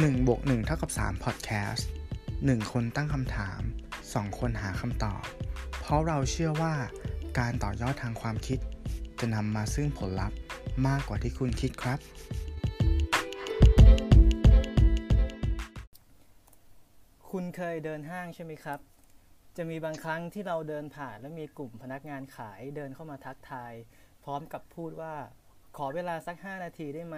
1บวก1เท่ากับ3 Podcast 1 คนตั้งคำถาม 2 คนหาคำตอบ เพราะเราเชื่อว่าการต่อยอดทางความคิด จะนำมาซึ่งผลลัพธ์มากกว่าที่คุณคิดครับ คุณเคยเดินห้างใช่ไหมครับ จะมีบางครั้งที่เราเดินผ่านแล้วมีกลุ่มพนักงานขายเดินเข้ามาทักทาย พร้อมกับพูดว่า ขอเวลาสัก 5 นาทีได้ไหม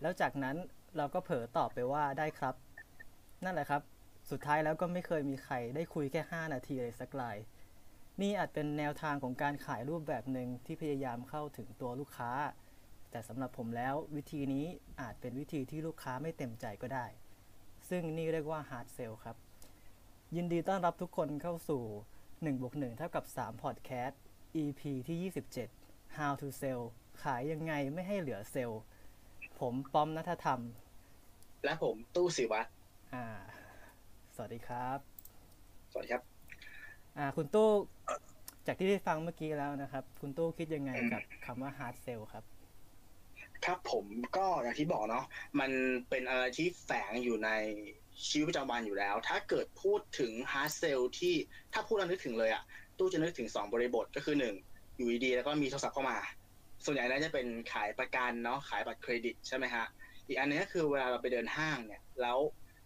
แล้วจากนั้น เราก็เผลอตอบไปว่าได้ครับ นั่นแหละครับ สุดท้ายแล้วก็ไม่เคยมีใครได้คุยแค่ 5 นาทีเลยสักลาย นี่อาจเป็นแนวทางของการขายรูปแบบหนึ่งที่พยายามเข้าถึงตัวลูกค้า แต่สำหรับผมแล้ววิธีนี้อาจเป็นวิธีที่ลูกค้าไม่เต็มใจก็ได้ ซึ่งนี่เรียกว่า hard sell ครับ ยินดีต้อนรับทุกคนเข้าสู่1บวก1เท่ากับ3 Podcast EP ที่ 27 How to Sell ขายยังไงไม่ให้เหลือเซลล์ ผมป้อมนัทธรรม และผมตู้สิวัตรอ่า สวัสดีครับ สวัสดีครับ อ่า คุณตู้ จากที่ได้ฟังเมื่อกี้แล้วนะครับ คุณตู้คิดยังไงกับคำว่า hard sell ครับครับผมก็อย่างที่บอกเนาะมันเป็นอะไรที่แฝงอยู่ในชีวิตประจำวันอยู่แล้ว ถ้าเกิดพูดถึง hard sell ที่ถ้าพูดแล้วนึกถึงเลยอะตู้จะนึกถึง 2 บริบทก็คือ1อยู่ดีๆแล้วก็มีโทรศัพท์เข้ามา ส่วนใหญ่น่าจะเป็นขายประกันเนาะขายบัตรเครดิตใช่ไหมฮะ อีกอันนึงก็คือเวลาเราไปเดินห้างเนี่ย แล้ว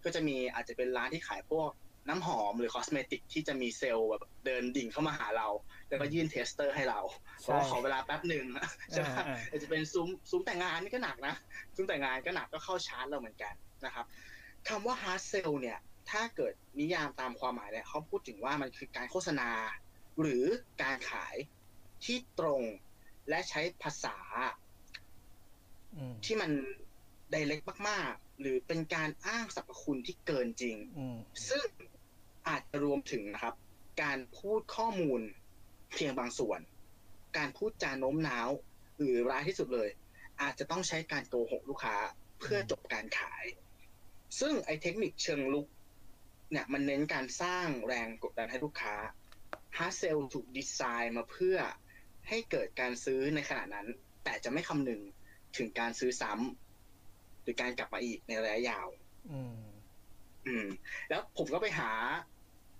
ก็จะมีอาจจะเป็นร้านที่ขายพวกน้ำหอมหรือ cosmetic ที่จะมีเซลล์แบบเดินดิ่งเข้ามาหาเรา แล้วก็ยื่น tester ให้เราใช่บอกว่าขอเวลาแป๊บหนึ่งใช่ไหมอ่าอ่าอาจจะเป็นซุ้มซุ้มแต่งงานนี่ก็หนักนะ ซุ้มแต่งงานก็หนักก็เข้าชาร์จเราเหมือนกันนะครับคำว่า hard sell เนี่ย ถ้าเกิดนิยามตามความหมายเนี่ยเขาพูดถึงว่ามันคือการโฆษณา หรือการขายที่ตรงและใช้ภาษาอืมที่มัน ไดเ c กมากๆ หรือเป็นการอ้างสรรพคุณที่เกินจริงอืมซึ่งอาจจะรวมถึงนะครับ การพูดข้อมูลเพียงบางส่วน การพูดจาโน้มน้าว หรือร้ายที่สุดเลย อาจจะต้องใช้การโกหกลูกค้าเพื่อจบการขาย ซึ่งไอเทคนิคเชิงลุก เนี่ยมันเน้นการสร้างแรงกดดันให้ลูกค้าฮาร์เซลถูกดีไซน์มาเพื่อให้เกิดการซื้อในขณะนั้น แต่จะไม่คำนึงถึงการซื้อซ้ำห รือการกลับมาอีกในระยะยาว อืม อืม แล้วผมก็ไปหา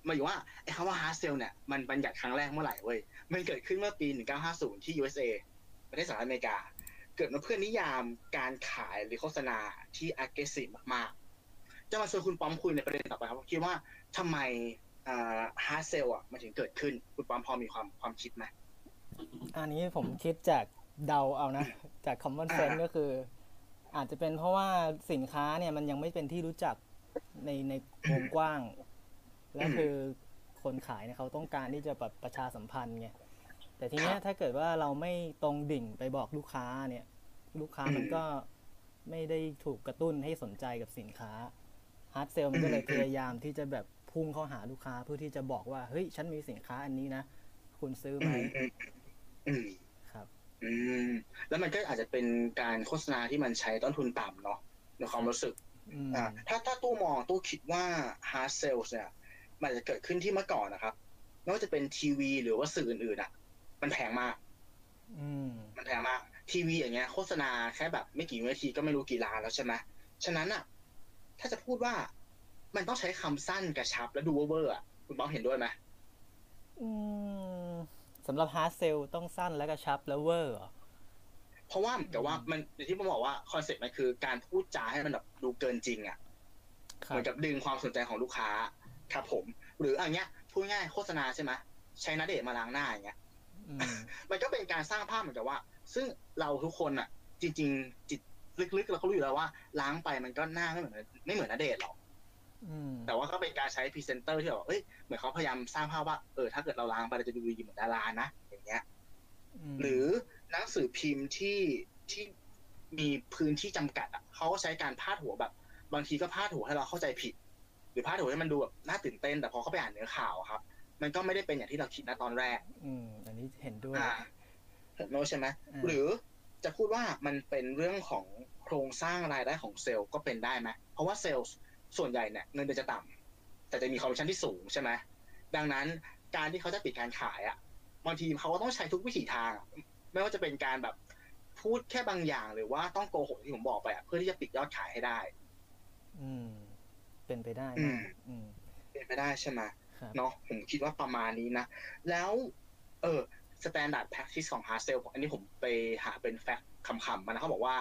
มาอยู่ว่าไอ้คำว่า hard sell เนี่ยมันบัญญัติครั้งแรกเมื่อไหร่เว้ย มันเกิดขึ้นเมื่อปี 1950 ที่ USA ประเทศสหรัฐอเมริกา เกิดมาเพื่อนิยามการขายหรือโฆษณาที่ aggressive มากๆ จะมาชวนคุณป้อมคุยในประเด็นต่อไปครับคิดว่าทำไมอ่า hard sell อะมันถึงเกิดขึ้น คุณป้อมพอมีความความคิดไหมอันนี้ผมคิดจากเดาเอานะ จาก common sense อ่าก็คือ อาจจะเป็นเพราะว่าสินค้าเนี่ยมันยังไม่เป็นที่รู้จักในในวงกว้าง และคือคนขายเนี่ยเขาต้องการที่จะแบบประชาสัมพันธ์ไงแต่ทีเนี้ยถ้าเกิดว่าเราไม่ตรงดิ่งไปบอกลูกค้าเนี่ย ลูกค้ามันก็ไม่ได้ถูกกระตุ้นให้สนใจกับสินค้า hard sell มันก็เลยพยายามที่จะแบบพุ่งเข้าหาลูกค้าเพื่อที่จะบอกว่าเฮ้ยฉันมีสินค้าอันนี้นะ คุณซื้อไหม อืมอืมครับอืมแล้วมันก็อาจจะเป็นการโฆษณาที่มันใช้ต้นทุนต่ำเนาะในความรู้สึกอืมอ่าถ้าถ้าตู้มองตู้คิดว่า hard sell เนี่ย มันจะเกิดขึ้นที่เมื่อก่อนนะครับไม่ว่าจะเป็นทีวีหรือว่าสื่ออื่นๆอะ มันแพงมาก อืมมันแพงมาก ทีวีอย่างเงี้ยโฆษณาแค่แบบไม่กี่วินาทีก็ไม่รู้กี่ล้านแล้วใช่ไหมฉะนั้นอะ ถ้าจะพูดว่ามันต้องใช้คำสั้นกระชับและดูเวอร์ๆอะคุณป้อมเห็นด้วยไหมอืม สำหรับ hard sell ต้องสั้นและกระชับแล้วเวอร์เหรอเพราะว่าเหมือนกับว่ามันอย่างที่ผมบอกว่าคอนเซ็ปต์มันคือการพูดจาให้มันแบบดูเกินจริงอะครับเหมือนกับดึงความสนใจของลูกค้าครับผม หรืออันเนี้ยพูดง่ายๆโฆษณาใช่ไหมใช้ณเดชน์มาล้างหน้าอย่างเงี้ยอืมมันก็เป็นการสร้างภาพเหมือนกับว่า ซึ่งเราทุกคนอะ จริง ๆ จิตลึกๆเราก็รู้อยู่แล้วว่า ล้างไปมันก็หน้าไม่เหมือนไม่เหมือนณเดชน์หรอกอืม แต่ว่าก็เป็นการใช้พรีเซนเตอร์ที่แบบเอ้ยเหมือนเขาพยายามสร้างภาพว่าเออถ้าเกิดเราล้างไปเราจะดูดีเหมือนดารานะอย่างเงี้ยอืมหรือหนังสือพิมพ์ที่ที่มีพื้นที่จำกัดอะเขาก็ใช้การพาดหัวแบบ บางทีก็พาดหัวให้เราเข้าใจผิด หรือพาดหัวให้มันดูแบบน่าตื่นเต้น แต่พอเขาไปอ่านเนื้อข่าวอะครับ มันก็ไม่ได้เป็นอย่างที่เราคิดนะตอนแรก อืมอันนี้เห็นด้วยอ่าเห็นไหมใช่ไหมอ่าหรือจะพูดว่ามันเป็นเรื่องของโครงสร้างรายได้ของเซลล์ก็เป็นได้ไหมเพราะว่าเซลล์ ส่วนใหญ่เนี่ยเงินเดือนจะต่ำแต่จะมีคอมมิชชั่นที่สูงใช่ไหมดังนั้นการที่เขาจะปิดการขายอะบางทีเขาก็ต้องใช้ทุกวิถีทางอะไม่ว่าจะเป็นการแบบพูดแค่บางอย่างหรือว่าต้องโกหกที่ผมบอกไปอะเพื่อที่จะปิดยอดขายให้ได้ อืม เป็นไปได้อืมามกอืมเป็นไปได้ใช่ไหมครับเนาะผมคิดว่าประมาณนี้นะ แล้ว เออ standard practice ของ hard sell อันนี้ผมไปหาเป็นแฟกต์คำๆมานะเขาบอกว่า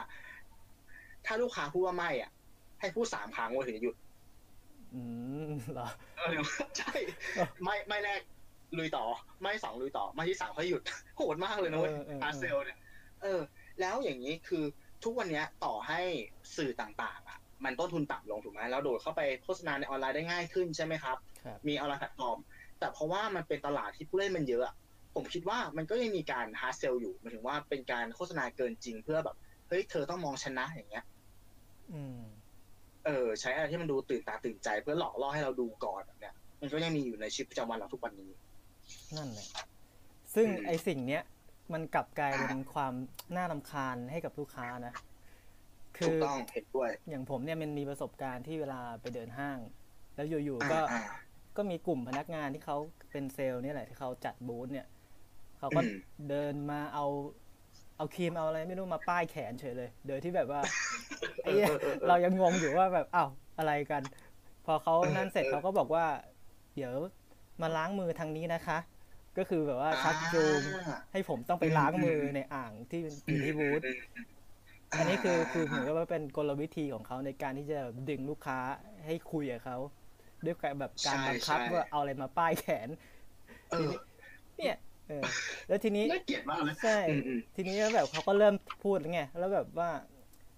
ถ้าลูกค้าพูดว่าไม่อะ ให้พูดสามครั้งว่าถึงจะหยุด อืมเหรอเออใช่ ไม่ไม่แรกลุยต่อ ไม่สองลุยต่อ ไม่ที่สามค่อยหยุดโหดมากเลยนะเว้ยเออเออเออ hard sell เนี่ยเออ แล้วอย่างนี้คือทุกวันเนี้ยต่อให้สื่อต่างๆ อะ มันต้นทุนต่ำลงถูกไหมแล้วโดดเข้าไปโฆษณาในออนไลน์ได้ง่ายขึ้นใช่ไหมครับครับมีออนไลน์แพลตฟอร์ม แต่เพราะว่ามันเป็นตลาดที่ผู้เล่นมันเยอะอะ ผมคิดว่ามันก็ยังมีการ hard sell อยู่หมายถึงว่าเป็นการโฆษณาเกินจริงเพื่อแบบ เฮ้ย เธอต้องมองชนะอย่างเงี้ย อืม เออใช้อะไรที่มันดูตื่นตาตื่นใจเพื่อหลอกล่อให้เราดูก่อนแบบเนี้ยมันก็ยังมีอยู่ในชีวิตประจำวันเราทุกวันนี้ นั่นแหละซึ่งอืมไอสิ่งเนี้ยมันกลับกลายเป็นความน่ารำคาญให้กับลูกค้านะ คืถูกอต้องเห็นด้วย อย่างผมเนี่ยมันมีประสบการณ์ที่เวลาไปเดินห้าง แล้วอยู่ๆก็อ่าก็มีกลุ่มพนักงานที่เขาเป็นเซลล์เนี่ยแหละที่เขาจัดบูธเนี่ย เขาก็อืมเดินมาเอา เอาครีมเอาอะไรไม่รู้มาป้ายแขนเฉยเลย โดยที่แบบว่าไอ้เหี้ยเรายังงงอยู่ว่าแบบอ้าวอะไรกัน พอเขานั่นเสร็จเขาก็บอกว่า เดี๋ยวมาล้างมือทางนี้นะคะ ก็คือแบบว่าชักจูงอ่าให้ผมต้องไปล้างมือในอ่างที่อยู่ที่บูธอืมอันนี้คือคือเหมือนกับว่าเป็นกลวิธีของเขาในการที่จะดึงลูกค้าให้คุยกับเขาด้วยการแบบการบังคับว่าเอาอะไรมาป้ายแขนเออเนี่ย เออ แล้วทีนี้น่าเกลียดมากเลยใช่อืมอืมทีนี้แล้วแบบเขาก็เริ่มพูดแล้วไงแล้วแบบว่า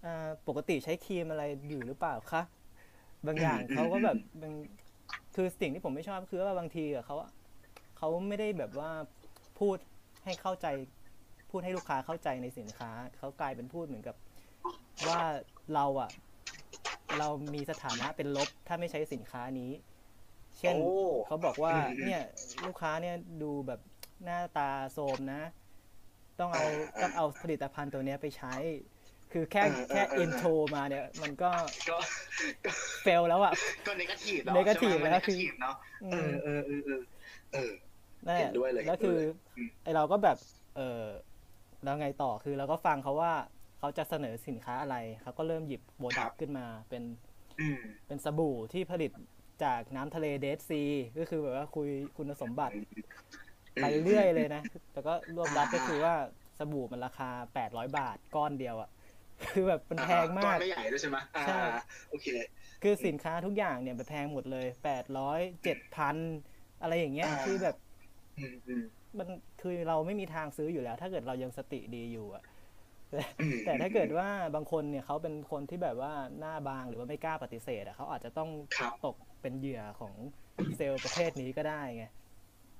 อ่าปกติใช้ครีมอะไรอยู่หรือเปล่าคะบางอย่างเขาก็แบบบางคือสิ่งที่ผมไม่ชอบคือว่าบางทีอะเขาเขาไม่ได้แบบว่าพูดให้เข้าใจ พูดให้ลูกค้าเข้าใจในสินค้าเขากลายเป็นพูดเหมือนกับ ว่าเราอะเรามีสถานะเป็นลบถ้าไม่ใช้สินค้านี้ เช่นโอ้เขาบอกว่าอืมอืมเนี่ย ลูกค้าเนี่ยดูแบบ หน้าตาโทรมนะ ต้องเอาอ่าต้องเอาผลิตภัณฑ์ตัวเนี้ยไปใช้ คือแค่เออเออแค่เอออินโทรมาเนี่ย มันก็ก็ก็เฟลแล้วอะก็นกาทีฟเนาะ negative ใช่ไหมแล้วคือ negative เนาะอืเอมอเออเออเออเออนั่นแหเห็ละนด้วยเลยแล้วเห็นด้คืวยอเลยอืมไอเราก็แบบ เออแล้วไงต่อคือเราก็ฟังเขาว่าเขาจะเสนอสินค้าอะไรเขาก็เริ่มหยิบโปรดักต์ขึ้นมาเป็นอืมเป็นสบู่ที่ผลิตจากน้ำทะเลเดดซี ก็คือแบบว่าคุยคุณสมบัติ ไปเรื่อยเลยนะ แต่ก็รวบรัดก็คือว่าสบู่มันราคา800บาทก้อนเดียวอะคือแบบมันแพงก้มาอกนไม่ใหญ่ด้วยใช่ไหมอ่าใช่โอเค คือสินค้าทุกอย่างเนี่ยมันแพงหมดเลย800 7,000อะไรอย่างเงี้ยอ่าคือแบบอืมอืมมันคือเราไม่มีทางซื้ออยู่แล้ว ถ้าเกิดเรายังสติดีอยู่อะแต่อืมแต่ถ้าเกิดว่าบางคนเนี่ยเขาเป็นคนที่แบบว่าหน้าบางหรือว่าไม่กล้าปฏิเสธอะเขาอาจจะต้องครับตกเป็นเหยื่อของเซลล์ประเภทนี้ก็ได้ไง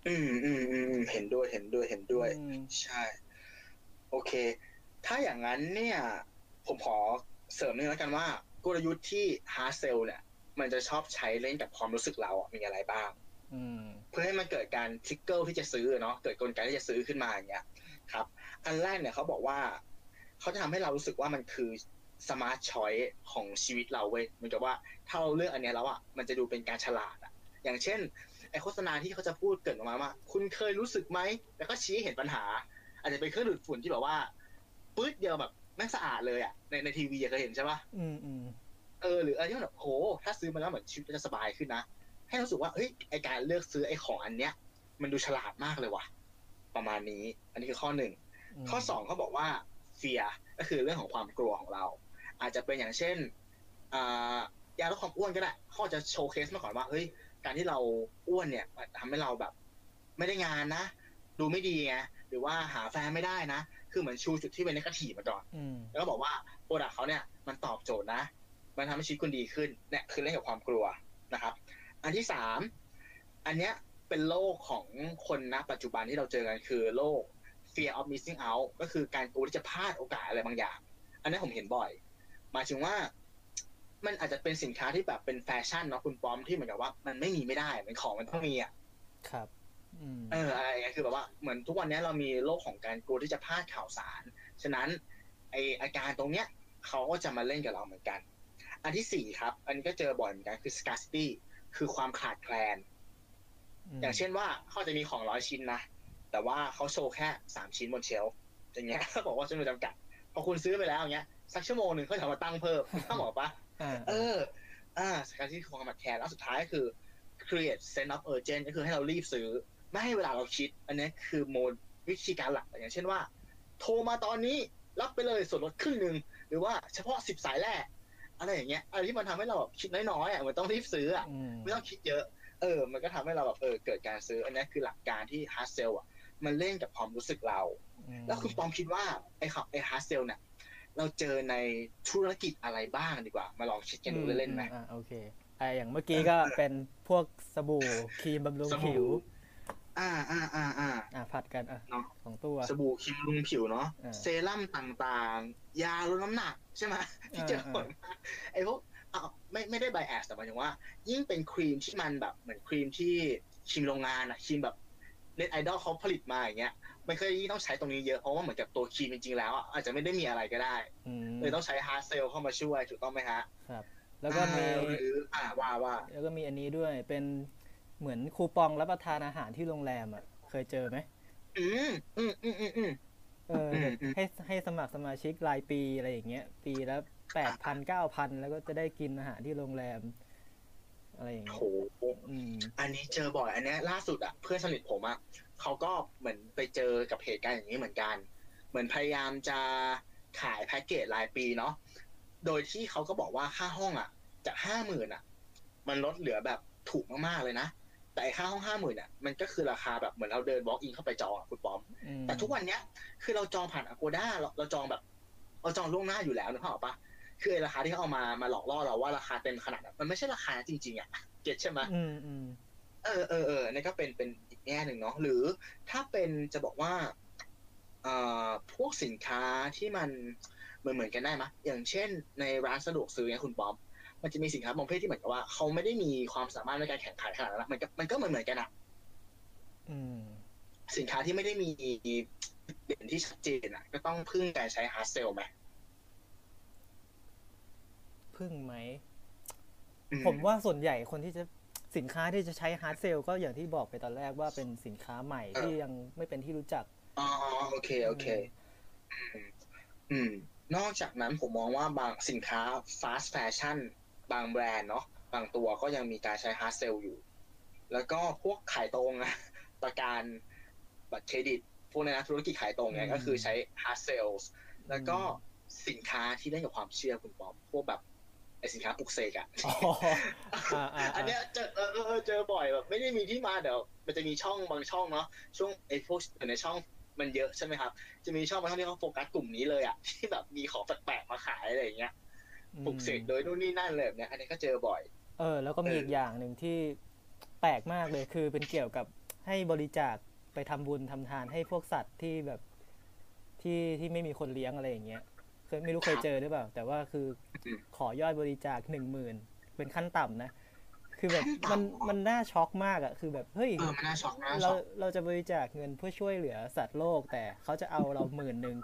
อืมอืมอืมอืมเห็นด้วยเห็นด้วยเห็นด้วย อืม ใช่ โอเค ถ้าอย่างนั้นเนี่ย ผมขอเสริมนิดนึงแล้วกันว่ากลยุทธ์ที่ hard sell เนี่ย มันจะชอบใช้เล่นกับความรู้สึกเราอะมีอะไรบ้าง อืม เพื่อให้มันเกิดการทริกเกอร์ที่จะซื้อเนาะเกิดกลไกที่จะซื้อขึ้นมาอย่างเงี้ยครับ อันแรกเนี่ยเขาบอกว่าเขาจะทำให้เรารู้สึกว่ามันคือสมาร์ทชอยของชีวิตเราเว้ยเหมือนกับว่าถ้าเราเลือกอันเนี้ยแล้วอะมันจะดูเป็นการฉลาดอะ อย่างเช่น ไอโฆษณาที่เขาจะพูดเกิดออกมาว่า คุณเคยรู้สึกไหมแล้วก็ชี้ให้เห็นปัญหา อาจจะเป็นเครื่องดูดฝุ่นที่แบบว่าปื๊ดเดียวแบบแม่งสะอาดเลยอะในในทีวีอะเคยเห็นใช่ปะอืมอืมเออหรืออะไรที่มันแบบโหถ้าซื้อมาแล้วเหมือนชีวิตมันจะสบายขึ้นนะให้รู้สึกว่าเฮ้ยไอการเลือกซื้อไอของอันเนี้ย มันดูฉลาดมากเลยว่ะ ประมาณนี้ อันนี้คือข้อหนึ่งมข้อสองเขาบอกว่าเฟียก็คือเรื่องของความกลัวของเรา อาจจะเป็นอย่างเช่นอ่ายาลดความอ้วนก็ได้เขาอาจจะโชว์เคสมาก่อนว่าเฮ้ย การที่เราอ้วนเนี่ยมันทำให้เราแบบ ไม่ได้งานนะ ดูไม่ดีไงหรือว่าหาแฟนไม่ได้นะ คือเหมือนชูจุดที่เป็นนกาทีฟมาก่อน อืม แล้วก็บอกว่าโปรดักเขาเนี่ยมันตอบโจทย์นะ มันทำให้ชีวิตคุณดีขึ้นเนี่ยคือเรื่องเกี่ยวกับความกลัวนะครับ อันที่สามอันเนี้ยเป็นโลกของคนณปัจจุบันที่เราเจอกันคือโลก fear of missing out ก็คือการกลัวที่จะพลาดโอกาสอะไรบางอย่าง อันนี้ผมเห็นบ่อยหมายถึงว่า มันอาจจะเป็นสินค้าที่แบบเป็นแฟชั่นเนาะคุณป้อมที่เหมือนกับว่า มันไม่มีไม่ได้มันของมันต้องมีอะครับอืมเอออะไรอย่างเงี้ยคือแบบว่าเหมือนทุกวันนี้เรามีโลกของการกลัวที่จะพลาดข่าวสาร ฉะนั้นไออาการตรงเนี้ยเขาก็จะมาเล่นกับเราเหมือนกัน อันที่สี่ครับ อันนี้ก็เจอบ่อยเหมือนกันคือ scarcity คือความขาดแคลน อย่างเช่นว่าเขาจะมีของร้อยชิ้นนะ แต่ว่าเขาโชว์แค่สามชิ้นบนเชลฟ์อย่างเงี้ยเขาบอกว่าจำนวนจำกัด พอคุณซื้อไปแล้วอย่างเงี้ยสักชั่วโมงหนึ่งเขาจะเอามาตั้งเพิ่มต้องบอกปะอ่า เออ อ่าการที่ความขาดแคลนแล้วสุดท้ายก็คือ create sense of urgent ก็คือให้เรารีบซื้อ ไม่ให้เวลาเราคิด อันนี้คือโมดวิธีการหลักอย่างเช่นว่า โทรมาตอนนี้รับไปเลยส่วนลดครึ่งหนึ่งหรือว่าเฉพาะสิบสายแรกอะไรอย่างเงี้ยอะไรที่มันทำให้เราแบบคิดน้อยๆอะมันต้องรีบซื้ออะอืมไม่ต้องคิดเยอะ เออ มันก็ทำให้เราแบบเออเกิดการซื้อ อันนี้คือหลักการที่ hard sell อะมันเล่นกับความรู้สึกเราอืมแล้วคุณปอมคิดว่าไอ้ขับไอ้ hard sell เนี่ย เราเจอในธุรกิจอะไรบ้างดีกว่า มาลองคิดกันดูเล่นๆไหมอือ่าโอเคอ่าอย่างเมื่อกี้ก็เป็นพวกสบู่ครีมบำรุงสบู่ผิว อ่าอ่าอ่าอ่าอ่าผัดกันอะเนาะสองตัวสบู่ครีมบำรุงผิวเนาะอ่าเซรั่มต่างๆ ยาลดน้ำหนักใช่ไหมที่เจออ่าบ่อยมากไอ้พวกเอาไม่ไม่ได้ bias แต่หมายถึงว่า ยิ่งเป็นครีมที่มันแบบเหมือนครีมที่ครีมโรงงานอะครีมแบบ เน็ตไอดอลเขาผลิตมาอย่างเงี้ยมันก็ยิ่งต้องใช้ตรงนี้เยอะเพราะว่าเหมือนกับตัวครีมจริงๆแล้วอะอาจจะไม่ได้มีอะไรก็ได้อืมเลยต้องใช้ hard sell เข้ามาช่วยถูกต้องไหมฮะครับ แล้วก็มีอ่าหรืออ่าว่าว่าแล้วก็มีอันนี้ด้วยเป็นเหมือนคูปองรับประทานอาหารที่โรงแรมอะเคยเจอไหมอืมอืมอืมอืมอืมเอออืมอืมให้ให้สมัครสมาชิกรายปีอะไรอย่างเงี้ย ปีละแปดพันเก้าพันแล้วก็จะได้กินอาหารที่โรงแรม อะไรอย่างเงี้โหยอืมอันนี้เจอบ่อยอันเนี้ยล่าสุดอะเพื่อนสนิทผมอะเขาก็เหมือนไปเจอกับเหตุการณ์อย่างนี้เหมือนกัน เหมือนพยายามจะขายแพ็กเกจรายปีเนาะโดยที่เขาก็บอกว่าค่าห้องอะ จากห้าหมื่นอะ มันลดเหลือแบบถูกมากๆเลยนะแต่ไอ้ค่าห้องห้าหมื่นอะมันก็คือราคาแบบเหมือนเราเดิน walk in เข้าไปจองอะคุณปอมอืมแต่ทุกวันเนี้ยคือเราจองผ่าน Agoda เราเราจองแบบเราจองล่วงหน้าอยู่แล้วนึกภาพออกปะ คือไอ้ราคาที่เขาเอามามาหลอกล่อเราว่าราคาเต็มขนาดนั้นมันไม่ใช่ราคาจริงๆอะเก็ตใช่ไหมอืมอืมเออเออเออนี่ก็เป็นเป็นอีกแง่หนึ่งเนาะหรือถ้าเป็นจะบอกว่าเอ่อพวกสินค้าที่มันเหมือนเหมือนกันได้ไหมยอย่างเช่น ในร้านสะดวกซื้อเนี่ยคุณป๊อมมันจะมีสินค้าบางประเภทที่เหมือนกับว่าเขาไม่ได้มีความสามารถในการแข่งขันขนาดนั้นนะมันก็มันก็เหมือนเหมือนกันอะอืมสินค้าที่ไม่ได้มีเด่นที่ชัดเจนอะก็ต้องพึ่งการใช้ฮาร์ดเซลไหม พึ่งไหมอืผมว่าส่วนใหญ่คนที่จะสินค้าที่จะใช้ hard sell ก็อย่างที่บอกไปตอนแรกว่าเป็นสินค้าใหม่ที่ยังไม่เป็นที่รู้จักอ๋อโอเคโอเคอืมอืม นอกจากนั้นผมมองว่าบางสินค้า fast fashion บางแบรนด์เนาะบางตัวก็ยังมีการใช้ hard sell อยู่ แล้วก็พวกขายตรงอะประกันบัตรเครดิต พวกนี้นะธุรกิจขายตรงเนี่ยอืมก็คือใช้ hard sell แล้วก็สินค้าที่เล่นกับความเชื่อคุณปอมพวกแบบ ไอสินค้าปลุกเสกอะอ๋ออ่าอ่าอันเนี้ยเจอเออเออเออเจอบ่อยแบบไม่ได้มีที่มาเดี๋ยวมันจะมีช่องบางช่องเนาะช่วงไอ้พวกในช่องมันเยอะใช่ไหมครับ จะมีช่องบางช่องที่เขาโฟกัสกลุ่มนี้เลยอะที่แบบมีของแปลกๆมาขายอะไรอย่างเงี้ยปลุกเสกโดยนู่นนี่นั่นเลยแบบเนี้ยอันนี้ก็เจอบ่อย เออ แล้วก็มีเอออีอีกอย่างหนึ่งที่แปลกมากเลยคือเป็นเกี่ยวกับให้บริจาคไปทำบุญทำทานให้พวกสัตว์ที่แบบที่ที่ไม่มีคนเลี้ยงอะไรอย่างเงี้ย เคยไม่รู้เคยเจอหรือเปล่า แต่ว่าคือขอยอดบริจาคหนึ่งหมื่นเป็นขั้นต่ำนะ คือแบบมันมันน่าช็อกมากอะคือแบบเฮ้ยเออมันน่าช็อกน่าเราช็อกเราจะบริจาคเงินเพื่อช่วยเหลือสัตว์โลก แต่เขาจะเอาเราหมื่นหนึ่ง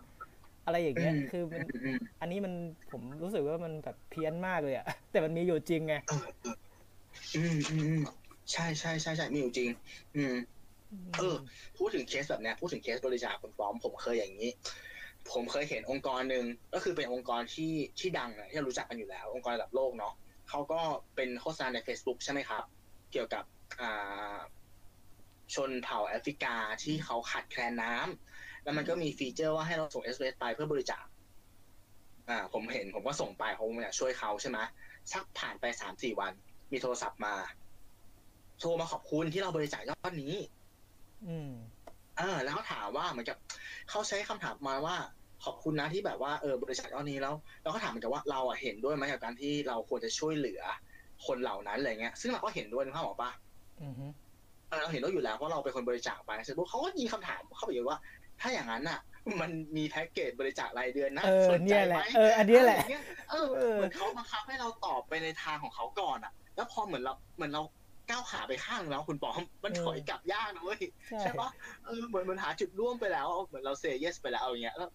อะไรอย่างเงี้ยคือมันอืมอืมอันนี้มันผมรู้สึกว่ามันแบบเพี้ยนมากเลยอะแต่มันมีอยู่จริงไงอืมอืมอืมใช่ใช่ใช่ใช่มีอยู่จริง อืมเออ พูดถึงเคสแบบเนี้ยพูดถึงเคสบริจาคคนฟ้อมผมเคยอย่างนี้ ผมเคยเห็นองค์กรหนึ่งก็คือเป็นองค์กรที่ที่ดังนะที่รู้จักกันอยู่แล้ว องค์กรระดับโลกเนาะเขาก็เป็นโฆษณาใน Facebook ใช่ไหมครับ เกี่ยวกับชนเผ่าแอฟริกาที่เขาขาดแคลนน้ำแล้วมันก็มีฟีเจอร์ว่าให้เราส่ง s อ s ไปเพื่อบริจาคอ่า ผมเห็นผมก็ส่งไปผมอยากช่วยเขาใช่ไหมสักผ่านไปสามสี่วัน มีโทรศัพท์มา โทรมาขอบคุณที่เราบริจาคยอดนี้ อืม เออแล้วเขาถามว่าเหมือนกับเขาใช้คำถามมาว่าขอบคุณนะที่แบบว่าเออบริษัทยอดนี้แล้วแล้วก็ถามเหมือนกับว่าเราอะเห็นด้วยไหมกับการที่เราควรจะช่วยเหลือคนเหล่านั้นอะไรเงี้ย ซึ่งเราก็เห็นด้วยนะครับหมอปะอือฮึเออเราเห็นด้วยอยู่แล้วเพราะเราเป็นคนบริจาคไปเสร็จปุ๊บเขาก็ยิงคำถามเข้าไปอีกว่า ถ้าอย่างนั้นอะ มันมีแพ็กเกจบริจาครายเดือนนะเออสนใจเนี่ยแหไหมละเอออันเนี้ยแหละอะไรเงี้ยเออเออเหมือนเขาบังคับให้เราตอบไปในทางของเขาก่อนอะ แล้วพอเหมือนเราเหมือนเรา ก้าวขาไปข้างแล้วคุณปอมมันถอยกลับยากนะเว้ยใช่ใช่ปะเออเหมือนมันหาจุดร่วมไปแล้วเหมือนเราเซย์เยสไปแล้วอย่างเงี้ยแล้ว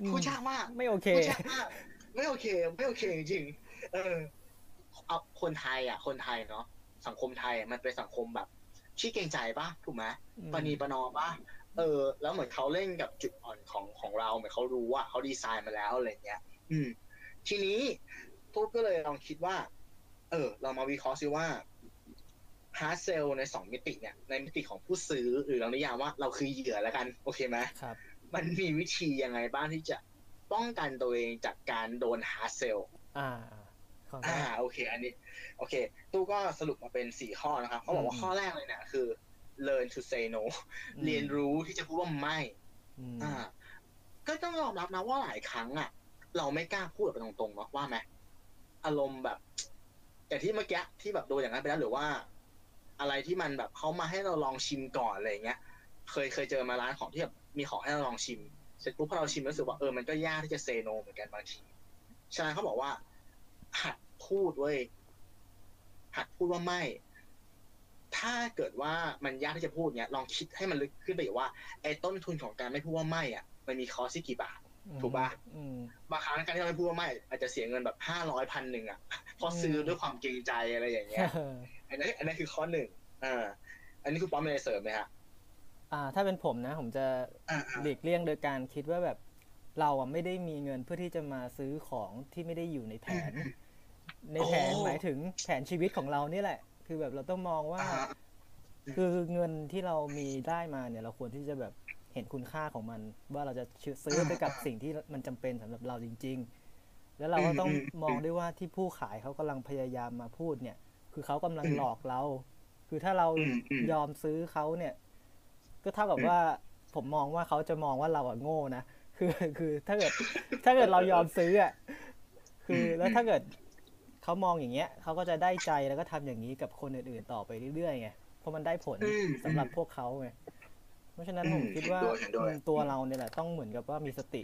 อืมพูดยากมากไม่โอเคพูดยากมากไม่โอเค ไม่โอเคจริงๆเออเอาคนไทยอะ คนไทยเนาะสังคมไทยอะมันเป็นสังคมแบบขี้เกรงใจปะถูกไหมอืมปณีประนอมปะเออ แล้วเหมือนเขาเล่นกับจุดอ่อนของของเราเหมือนเขารู้ว่าเขาดีไซน์มาแล้วอะไรเงี้ย อืม ทีนี้ตุ๊กก็เลยลองคิดว่า เออ เรามาวิเคราะห์ซิว่า hard sell ในสองมิติเนี่ย ในมิติของผู้ซื้อหรือเรานิยามว่าเราคือเหยื่อแล้วกัน โอเคไหมครับ มันมีวิธียังไงบ้างที่จะป้องกันตัวเองจากการโดน hard sell อ่าของอ่าโอเค อันนี้ โอเค ตู้ก็สรุปมาเป็นสี่ข้อนะครับเขาบอกว่าอืมข้อแรกเลยเนี่ยคือ learn to say no เรียนรู้ที่จะพูดว่าไม่อืมอ่า ก็ต้องยอมรับนะว่าหลายครั้งอะ เราไม่กล้าพูดไปตรงๆเนาะว่าไหมอารมณ์แบบ อย่างที่เมื่อกี้ที่แบบโดนอย่างนั้นไปแล้วหรือว่า อะไรที่มันแบบเขามาให้เราลองชิมก่อนอะไรเงี้ย เคยเคยเจอมาร้านของที่แบบมีของให้เราลองชิมเสร็จปุ๊บพอเราชิมรู้สึกว่าเออมันก็ยากที่จะเซโนเหมือนกันบางทีฉะนั้นเขาบอกว่า หัดพูดเว้ยหัดพูดว่าไม่ ถ้าเกิดว่ามันยากที่จะพูดเนี้ย ลองคิดให้มันลึกขึ้นไปอีกว่าไอ้ต้นทุนของการไม่พูดว่าไม่อะ มันมีคอสที่กี่บาท ถูกปะอืมบางครั้งการที่เราไม่พูดว่าไม่ อาจจะเสียเงินแบบห้าร้อยพันหนึ่งอะเพราะซื้อด้วยความเกรงใจอะไรอย่างเงี้ยอันนี้นอันนี้นคือข้อหนึ่งอ่าอันนี้คุณป้อมมีอะไรเสริมไหมฮะอ่า ถ้าเป็นผมนะ ผมจะอ่าหลีกเลี่ยงโดยการคิดว่าแบบเราอะไม่ได้มีเงินเพื่อที่จะมาซื้อของที่ไม่ได้อยู่ในแผน ในแผนโอ้หมายถึงแผนชีวิตของเรานี่แหละ คือแบบเราต้องมองว่าอ่าฮะคือเงินที่เรามีได้มาเนี่ย เราควรที่จะแบบ เห็นคุณค่าของมัน ว่าเราจะซื้อไปกับสิ่งที่มันจำเป็นสำหรับเราจริง ๆ แล้วเราก็ต้องมองด้วยว่าที่ผู้ขายเขากำลังพยายามมาพูดเนี่ย คือเขากำลังหลอกเรา คือถ้าเราอืมอืมยอมซื้อเขาเนี่ย ก็เท่ากับว่าผมมองว่าเขาจะมองว่าเราอะโง่นะคือคือถ้าเกิดถ้าเกิดเรายอมซื้ออะคือแล้วถ้าเกิดเขามองอย่างเงี้ยเขาก็จะได้ใจแล้วก็ทำอย่างนี้กับคนอื่นๆต่อไปเรื่อยๆไงเพราะมันได้ผลอืมสำหรับพวกเขาไง เพราะฉะนั้นอืมผมคิดว่าเห็นด้วยเห็นด้วยอืมตัวเราเนี่ยแหละต้องเหมือนกับว่ามีสติ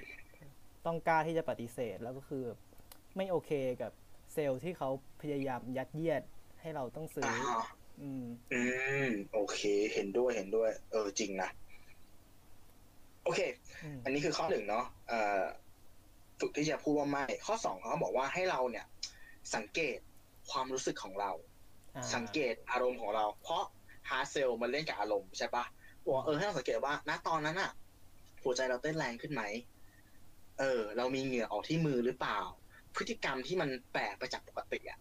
ต้องกล้าที่จะปฏิเสธแล้วก็คือไม่โอเคกับเซลล์ที่เขาพยายามยัดเยียดให้เราต้องซื้ออ่าออืม อืม โอเค เห็นด้วยเห็นด้วย เออจริงนะ โอเคอืมอันนี้คือข้อหนึ่งเนาะเอ่อฝึกที่จะพูดว่าไม่ ข้อสองเขาบอกว่าให้เราเนี่ย สังเกตความรู้สึกของเราอ่าสังเกตอารมณ์ของเรา เพราะฮาร์เซลมันเล่นกับอารมณ์ใช่ปะ บอกว่าเออให้เราสังเกตว่า ณตอนนั้นอะหัวใจเราเต้นแรงขึ้นไหมเออ เรามีเหงื่อออกที่มือหรือเปล่า พฤติกรรมที่มันแปลกไปจากปกติอะ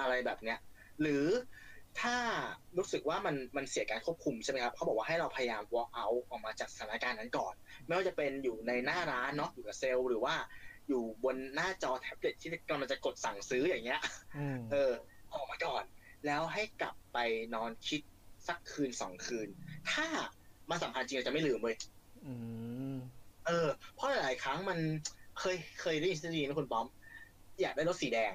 อะไรแบบเนี้ย หรือถ้ารู้สึกว่ามันมันเสียการควบคุมใช่ไหมครับเขาบอกว่าให้เราพยายาม walk out ออกมาจากสถานการณ์นั้นก่อน ไม่ว่าจะเป็นอยู่ในหน้าร้านเนาะอยู่กับเซลล์หรือว่าอยู่บนหน้าจอแท็บเล็ตที่กำลังจะกดสั่งซื้ออย่างเงี้ยอืมเออ ออกมาก่อน แล้วให้กลับไปนอนคิด สักคืนสองคืน ถ้ามันสำคัญจริงเราจะไม่ลืมเว้ยอืมเออ เพราะหลายๆครั้งมันเคยเคยได้ยินทฤษฎีนะคุณป้อม อยากได้รถสีแดง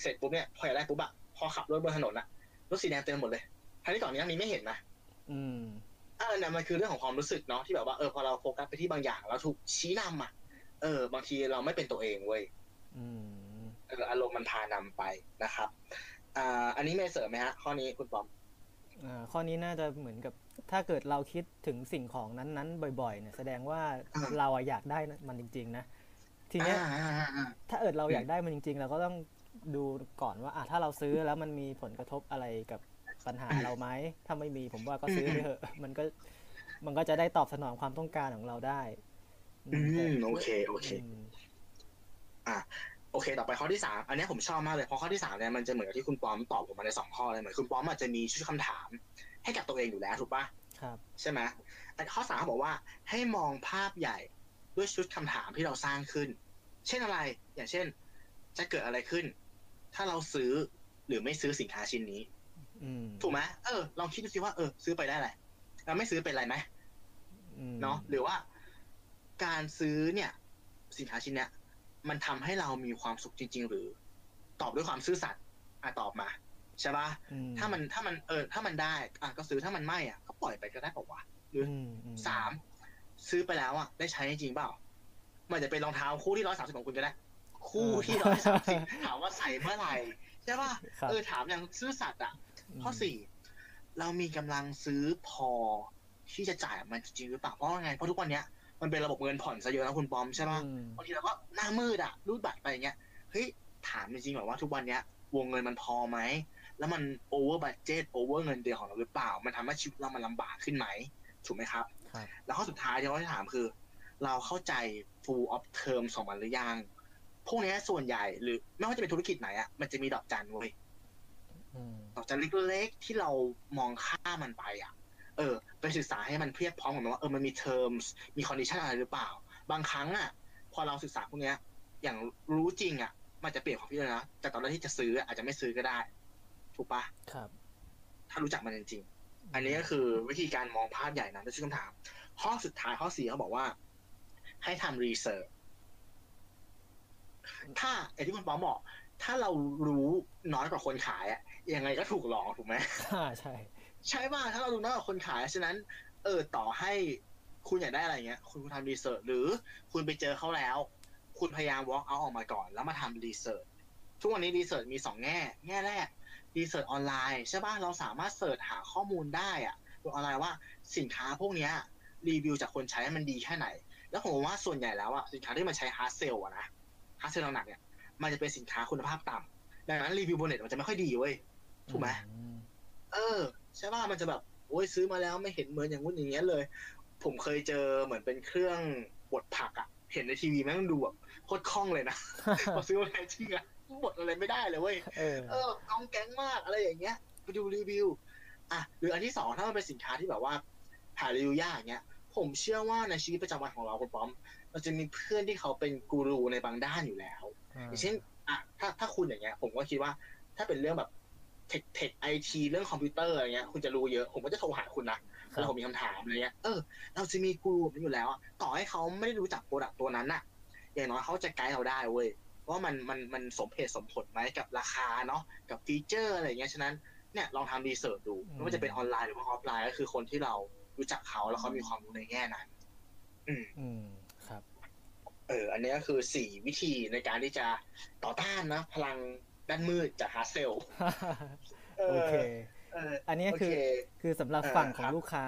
เสร็จปุ๊บเนี่ยพออยากได้ปุ๊บอะพอขับรถบนถนนอะรถสีแดงเต็มหมดเลยทั้งที่ก่อนนี้มีไม่เห็นนะอืมเออเนี่ยมันคือเรื่องของความรู้สึกเนาะที่แบบว่าเออพอเราโฟกัสไปที่บางอย่างเราถูกชี้นำอะเออ บางทีเราไม่เป็นตัวเองเว้ยอืมเอออารมณ์มันพานำไปนะครับ อ่า อันนี้ไม่เสริมไหมฮะ ข้อนี้คุณปอมอ่า ข้อนี้น่าจะเหมือนกับถ้าเกิดเราคิดถึงสิ่งของนั้นๆ บ่อย ๆ เนี่ยแสดงว่าอ่าเราอะอยากได้มันจริง ๆ นะทีเนี้ยอ่าอ่าอ่าอ่าถ้าเกิดเราอยากได้มันจริง ๆ เราก็ต้องดูก่อนว่าอะถ้าเราซื้อแล้วมันมีผลกระทบอะไรกับปัญหาเราไหมถ้าไม่มีผมว่าก็ซื้อไปเถอะมันก็มันก็จะได้ตอบสนองความต้องการของเราได้ อืแต่มโอเคโอเคอืม โอเค ต่อไปข้อที่สามอันนี้ผมชอบมากเลยเพราะข้อที่สามเนี่ยมันจะเหมือนกับที่คุณปอมตอบผมมาในสองข้อเลยเหมือนคุณปอมอาจจะมีชุดคำถาม ให้กับตัวเองอยู่แล้วถูกปะครับ ใช่ไหมแต่ข้อสามเขาบอกว่าให้มองภาพใหญ่ด้วยชุดคำถามที่เราสร้างขึ้น เช่นอะไร อย่างเช่น จะเกิดอะไรขึ้น ถ้าเราซื้อหรือไม่ซื้อสินค้าชิ้นนี้อืมถูกไหมเออลองคิดดูสิว่าเออ ซื้อไปได้อะไรแล้วไม่ซื้อเป็นไรไหมอืมเนาะหรือว่า การซื้อเนี่ย สินค้าชิ้นเนี้ย มันทำให้เรามีความสุขจริง ๆ หรือ ตอบด้วยความซื่อสัตย์อะตอบมาใช่ปะอืถ้ามันถ้ามันเออ ถ้ามันได้อะก็ซื้อถ้ามันไม่อะก็ปล่อยไปก็ได้เปล่าวะหรือออืมอืมสามซื้อไปแล้วอะ ได้ใช้จริงๆเปล่ามันอาจจะเป็นรองเท้าคู่ที่ร้อยสามสิบของคุณก็ได้ คู่ที่ร้อยสามสิบถามว่าใส่เมื่อไหร่ใช่ป่ะครับเออถามอย่างซื่อสัตย์อะมข้อสี่เรามีกำลังซื้อพอที่จะจ่ายมันจริงหรือเปล่าเพราะว่าไงเพราะทุกวันเนี้ย มันเป็นระบบเงินผ่อนซะเยอะนะคุณปอมใช่ป่ะอืมบางทีเราก็หน้ามืดอะรูดบัตรไปอย่างเงี้ยเฮ้ยถามจริงๆแบบว่าทุกวันเนี้ยวงเงินมันพอไหมแล้วมัน over budget over เงินเดือนของเราหรือเปล่า มันทำให้ชีวิตเรามันลำบากขึ้นไหมถูกไหมครับครับ แล้วข้อสุดท้ายที่เราจะถามคือ เราเข้าใจ full of term ของมันหรือยังพวกเนี้ยส่วนใหญ่หรือไม่ว่าจะเป็นธุรกิจไหนอะมันจะมีดอกจันเว้ยอืมดอกจันเล็กๆที่เรามองข้ามมันไปอะ เออไปศึกษาให้มันเพียบพร้อมกับมันว่าเออมันมี terms มี condition อะไรหรือเปล่า บางครั้งอะ พอเราศึกษาพวกเนี้ย อย่างรู้จริงอะ มันจะเปลี่ยนความคิดเลยนะแต่ตอนแรกที่จะซื้ออาจจะไม่ซื้อก็ได้ ถูกปะครับ ถ้ารู้จักมันจริงๆอันนี้ก็คือวิธีการมองภาพใหญ่นะนั่นคือคำถาม ข้อสุดท้ายข้อสี่เขาบอกว่า ให้ทำรีเสิร์ชถ้าไอ้ที่คุณป้อมบอกถ้าเรารู้น้อยกว่าคนขายอะยังไงก็ถูกหลอกถูกไหมอ่าใช่ ใช่ป่ะถ้าเรารู้น้อยกว่าคนขายฉะนั้น เออต่อให้คุณอยากได้อะไรเงี้ย คุณทำ research หรือคุณไปเจอเขาแล้ว คุณพยายาม walk out ออกมาก่อน แล้วมาทำ research ทุกวันนี้ research มีสองแง่ แง่แรก research ออนไลน์ใช่ป่ะเราสามารถ search หาข้อมูลได้อะบนออนไลน์ว่าสินค้าพวกเนี้ยรีวิวจากคนใช้มันดีแค่ไหน แล้วผมว่าส่วนใหญ่แล้วอะสินค้าที่มันใช้ hard sell อะนะ hard sell หนักๆเนี่ยมันจะเป็นสินค้าคุณภาพต่ำดังนั้นรีวิวบนเน็ตมันจะไม่ค่อยดีเว้ยถูกไหมอืมเออ ใช่ป่ะมันจะแบบโอ้ยซื้อมาแล้วไม่เห็นเหมือนอย่างงู้นอย่างเงี้ยเลย ผมเคยเจอเหมือนเป็นเครื่องบดผักอะเห็นในทีวีแม่งดูแบบโคตรคล่องเลยนะพอซื้อมาแทนจริงอะบดอะไรไม่ได้เลยเว้ยเออเออกองแก๊งมากอะไรอย่างเงี้ยไปดูรีวิวอะหรืออันที่สองถ้ามันเป็นสินค้าที่แบบว่าหารีวิวยากอย่างเงี้ย ผมเชื่อว่าในชีวิตประจำวันของเราคุณป้อมเราจะมีเพื่อนที่เขาเป็นกูรูในบางด้านอยู่แล้วอย่างเช่นอะถ้าถ้าคุณอย่างเงี้ย ผมก็คิดว่าถ้าเป็นเรื่องแบบ tech tech ไอทีเรื่องคอมพิวเตอร์อะไรเงี้ยคุณจะรู้เยอะ ผมก็จะโทรหาคุณนะครับแล้วผมมีคำถามอะไรเงี้ยเออเราจะมีกูรูแบบนี้อยู่แล้วอะต่อให้เขาไม่ได้รู้จัก product ตัวนั้นน่ะ อย่างน้อยเขาจะไกด์เราได้เว้ยว่ามันมันมันสมเหตุสมผลไหมกับราคาเนาะกับ feature อะไรเงี้ยฉะนั้นเนี่ยลองทำ research ดูไม่ว่าจะเป็นออนไลน์หรือว่าออฟไลน์ก็คือคนที่เรารู้จักเขาแล้วเขามีความรู้ในแง่นั้นอืมอืมครับ เออ อันนี้ก็คือสี่วิธีในการที่จะต่อต้านนะ พลัง ด้านมืดจากฮาร์ดเซลโอเคเอออันนี้คือโอเคือสำหรับเออฝั่งขอคงรับลูกค้า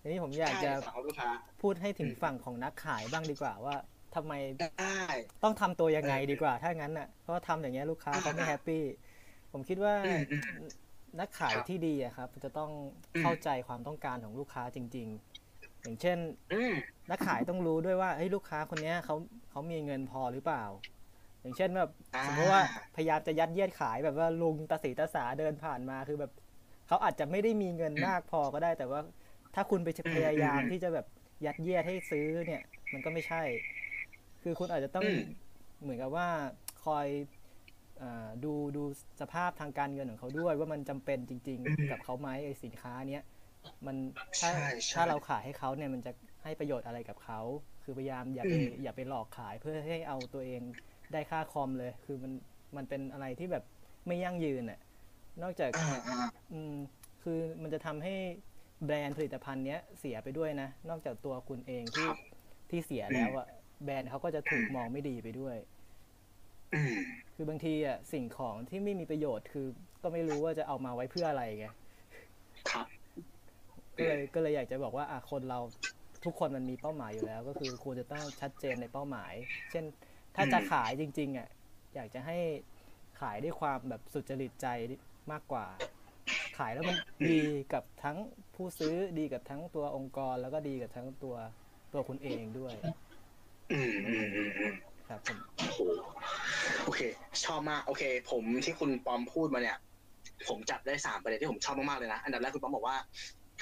ทีนี้ผมอยากใช่จะฝั่งของลูกค้าพูดให้ถึงฝั่งของนักขายบ้างดีกว่าว่าทำไมได้ต้องทำตัวยังไงเออดีกว่า ถ้างั้นน่ะเพราะว่าทำอย่างเงี้ยลูกค้าอ่าเขาไม่แฮปปี้ผมคิดว่าอืมอืมนักขายครับที่ดีอะครับ จะต้องอืมเข้าใจความต้องการของลูกค้าจริง ๆ อย่างเช่นอืมนักขายต้องรู้ด้วยว่าเฮ้ยลูกค้าคนเนี้ยเขาเขามีเงินพอหรือเปล่า อย่างเช่นแบบอ่าสมมติว่าพยายามจะยัดเยียดขายแบบว่าลุงตาสีตาสาเดินผ่านมาคือแบบเขาอาจจะไม่ได้มีเงินมากพอก็ได้ แต่ว่าถ้าคุณไปพยายามที่จะแบบยัดเยียดให้ซื้อเนี่ย มันก็ไม่ใช่ คือคุณอาจจะต้องอืมเหมือนกับว่าคอยเออดูดูสภาพทางการเงินของเขาด้วยว่ามันจำเป็นจริง ๆ กับเขาไหมไอ้สินค้าเนี้ยมันถ้าใช่ใช่ถ้าเราขายให้เขาเนี่ยมันจะให้ประโยชน์อะไรกับเขา คือพยายามอย่าไปอืมอย่าไปหลอกขายเพื่อให้เอาตัวเอง ได้ค่าคอมเลย คือมันมันเป็นอะไรที่แบบไม่ยั่งยืนอะนอกจากอ่าอ่าอืมคือมันจะทำให้แบรนด์ผลิตภัณฑ์เนี้ยเสียไปด้วยนะ นอกจากตัวคุณเองที่ครับที่เสียแล้วอะแบรนด์เขาก็จะถูกมองไม่ดีไปด้วยอืมคือบางทีอะสิ่งของที่ไม่มีประโยชน์คือ ก็ไม่รู้ว่าจะเอามาไว้เพื่ออะไรไงครับก็เลยก็เลยอยากจะบอกว่าอะคนเราทุกคนมันมีเป้าหมายอยู่แล้ว ก็คือควรจะต้องชัดเจนในเป้าหมาย เช่น ถ้าจะขายจริง ๆอะอยากจะให้ขายด้วยความแบบสุจริตใจมากกว่า ขายแล้วมันดีกับทั้งผู้ซื้อดีกับทั้งตัวองค์กรแล้วก็ดีกับทั้งตัวตัวคุณเองด้วยอืมอืมอืมอืมครับผมโอ้โหโอเค ชอบมาก โอเค ผมที่คุณปอมพูดมาเนี่ย ผมจับได้สามประเด็นที่ผมชอบมากๆเลยนะ อันดับแรกคุณปอมบอกว่า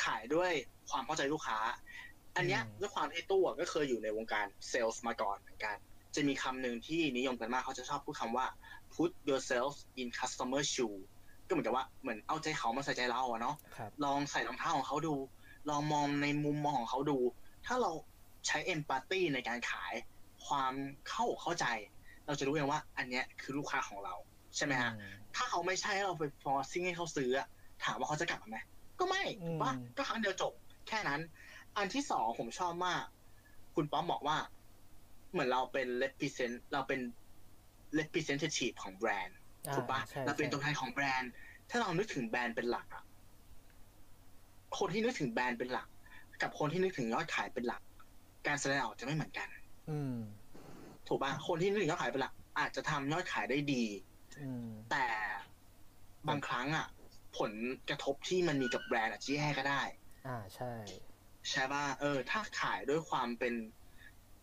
ขายด้วยความเข้าใจลูกค้า อันเนี้ยด้วยความที่ตู้อะก็เคยอยู่ในวงการเซลส์มาก่อนเหมือนกัน จะมีคำหนึ่งที่นิยมกันมากเขาจะชอบพูดคำว่า put yourself in customer shoe ก็เหมือนกับว่าเหมือนเอาใจเขามาใส่ใจเราอะเนาะครับลองใส่รองเท้าของเขาดู ลองมองในมุมมองของเขาดู ถ้าเราใช้เอมพัตตีในการขายความเข้าอกเข้าใจ เราจะรู้เองว่า อันเนี้ยคือลูกค้าของเรา ใช่ไหมฮะอืมถ้าเขาไม่ใช่เราไปฟอร์ซิ่งให้เขาซื้ออะถามว่าเขาจะกลับมาไหมก็ไม่ถูกปะอืมก็ครั้งเดียวจบ แค่นั้น อันที่สองผมชอบมาก คุณป้อมบอกว่า เหมือนเราเป็น represent เราเป็น representative ของแบรนด์อ่าถูกปะใช่เราเป็นใช่ตัวแทนของแบรนด์ ถ้าเรานึกถึงแบรนด์เป็นหลักอะคนที่นึกถึงแบรนด์เป็นหลัก กับคนที่นึกถึงยอดขายเป็นหลัก การแสดงออกจะไม่เหมือนกัน อืมถูกปะคนที่นึกถึงยอดขายเป็นหลัก อาจจะทำยอดขายได้ดี อืมแต่บางครั้งอะผลกระทบที่มันมีกับแบรนด์อาจจะแย่ก็ได้ อ่าใช่ ใช่ป่ะเออ ถ้าขายด้วยความเป็น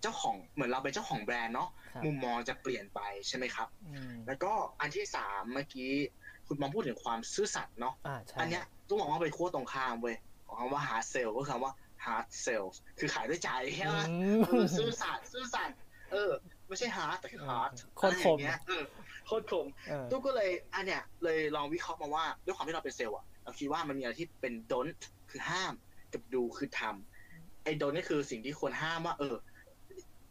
เจ้าของเหมือนเราเป็นเจ้าของแบรนด์เนาะครับมุมมองจะเปลี่ยนไปใช่ไหมครับอืมแล้วก็อันที่สามเมื่อกี้คุณมองพูดถึงความซื่อสัตย์เนาะอ่าใช่อันเนี้ยต้องบอกว่าเป็นขั้วตรงข้ามเว้ยของคำว่า hard sell ก็คือคำว่า hard sales คือขายด้วยใจใช่ไหมอืเออมซื่อสัตย์ซื่อสัตย์เออ ไม่ใช่ hard แต่คือ hard โคตรคมอะไรอย่างเงี้ยเออโคตรคมเออตู้ก็เลยอันเนี้ยเลยลองวิเคราะห์มาว่าด้วยความที่เราเป็นเซลล์อะเราคิดว่ามันมีอะไรที่เป็น don't คือห้ามกับ do คือทำไอ้ don't นี่คือสิ่งที่ควรห้ามว่า เออ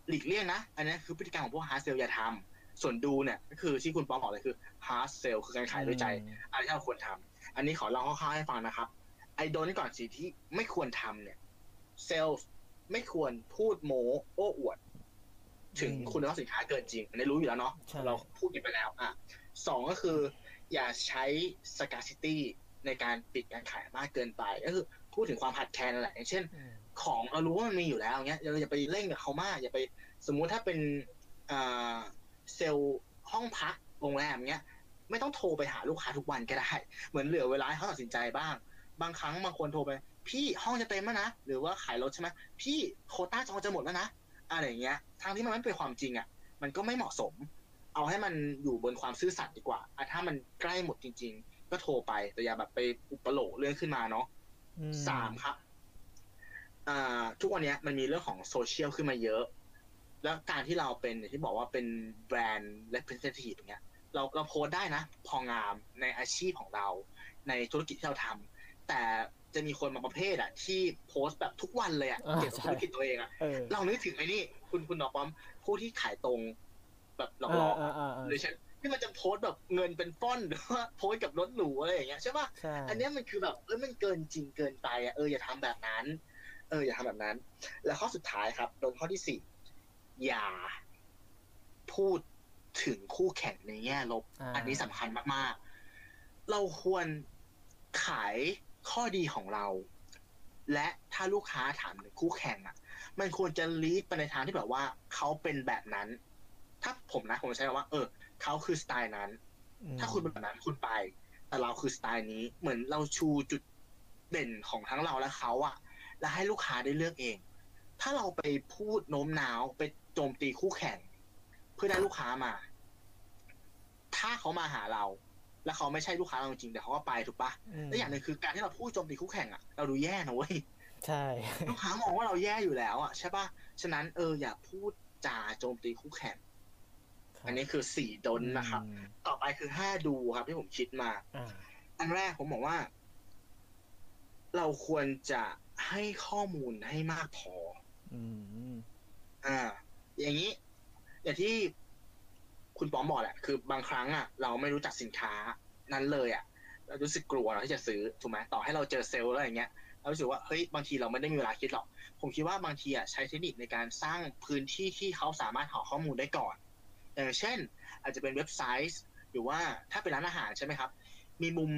หลีกเลี่ยงนะ อันนี้คือพฤติกรรมของพวก hard sell อย่าทำส่วน do เนี่ยก็คือที่คุณป้อมบอกเลยคือ hard sell คือการขายด้วยใจอะไรที่เราควรทำอันนี้ขอเล่าคร่าวๆให้ฟังนะครับ ไอโดนนี่ก่อนสิ่งที่ไม่ควรทำเนี่ยเซลล์ไม่ควรพูดโม้โอ้อวด ถึงอืมคุณภาพสินค้าเกินจริงอันนี้รู้อยู่แล้วเนาะใช่เราพูดกันไปแล้วอะสองก็คือ อย่าใช้ scarcity ในการปิดการขายมากเกินไป ก็คือพูดถึงความผัดแคลนนั่นแหละอย่างเช่นอืม ของเรารู้ว่ามันมีอยู่แล้วเงี้ยเราอย่าไปเร่งกับเขามากอย่าไปสมมุติถ้าเป็นอ่าเซลล์ห้องพักโรงแรมเงี้ยไม่ต้องโทรไปหาลูกค้าทุกวันก็ได้เหมือนเหลือเวลาให้เขาตัดสินใจบ้าง บางครั้งบางคนโทรไป พี่ห้องจะเต็มแล้วนะหรือว่าขายรถใช่ไหมพี่โควต้าจองจะหมดแล้วนะอะไรอย่างเงี้ยทางที่มันไม่เป็นความจริงอะ มันก็ไม่เหมาะสม เอาให้มันอยู่บนความซื่อสัตย์ดีกว่าอะถ้ามันใกล้หมดจริง ๆ ก็โทรไปแต่อย่าแบบไปอุปโลกเรื่องขึ้นมาเนาะอืสามครับ อ่าทุกวันเนี้ยมันมีเรื่องของโซเชียลขึ้นมาเยอะ แล้วการที่เราเป็นอย่างที่บอกว่าเป็นแบรนด์ representative อย่างเงี้ยเราเราโพสต์ได้นะ พองามในอาชีพของเรา ในธุรกิจที่เราทำแต่จะมีคนบางประเภทอะที่โพสต์แบบทุกวันเลยอะอ่าเกี่ยวกับใช่ธุรกิจตัวเองอะเออเรานึกถึงไอ้นี่ คุณคุณดอกป้อมผู้ที่ขายตรงแบบหลเอออกเออเออเอๆอหรือเช่นที่มันจะโพสต์แบบเงินเป็นฟ้อนหรือว่าโพสต์กับรถหรูอะไรอย่างเงี้ยใช่ปะใช่อันเนี้ยมันคือแบบเออมันเกินจริงเกินไปอะเอออย่าทำแบบนั้น เอออย่าทำแบบนั้น แล้วข้อสุดท้ายครับ โดนข้อที่สี่อย่าพูดถึงคู่แข่งในแง่ลบาอันนี้สำคัญมากๆ เราควรขายข้อดีของเรา และถ้าลูกค้าถามถึงคู่แข่งอะ มันควรจะลีดไปในทางที่แบบว่าเขาเป็นแบบนั้น ถ้าผมนะผมจะใช้คำว่า เออเขาคือสไตล์นั้นอืมถ้าคุณเป็นแบบนั้นคุณไป แต่เราคือสไตล์นี้ เหมือนเราชูจุดเด่นของทั้งเราและเขาอะ แล้วให้ลูกค้าได้เลือกเอง ถ้าเราไปพูดโน้มน้าวไปโจมตีคู่แข่ง เพื่อได้ลูกค้ามา ถ้าเขามาหาเรา แล้วเขาไม่ใช่ลูกค้าเราจริงๆแต่เขาก็ไปถูกปะมและอย่างหนึ่งคือการที่เราพูดโจมตีคู่แข่งอะเราดูแย่นะเว้ยใช่ลูกค้ามองว่าเราแย่อยู่แล้วอะใช่ปะฉะนั้นเอออย่าพูดจาโจมตีคู่แข่งอันนี้คือสี่ดนนะครับอืมต่อไปคือห้าดูครับที่ผมคิดมาอ่าอันแรกผมบอกว่า เราควรจะ ให้ข้อมูลให้มากพอ อืม อ่า อย่างนี้ อย่างที่คุณป้อมบอกแหละ คือบางครั้งอะ เราไม่รู้จักสินค้านั้นเลยอะ เรารู้สึกกลัวเราที่จะซื้อ ถูกไหมต่อให้เราเจอเซลล์แล้วอย่างเงี้ย เรารู้สึกว่า เฮ้ย บางทีเราไม่ได้มีเวลาคิดหรอก ผมคิดว่าบางทีอะใช้เทคนิคในการสร้างพื้นที่ที่เขาสามารถหาข้อมูลได้ก่อน อย่างเช่น อาจจะเป็นเว็บไซต์ หรือว่าถ้าเป็นร้านอาหารใช่ไหมครับ มีมุม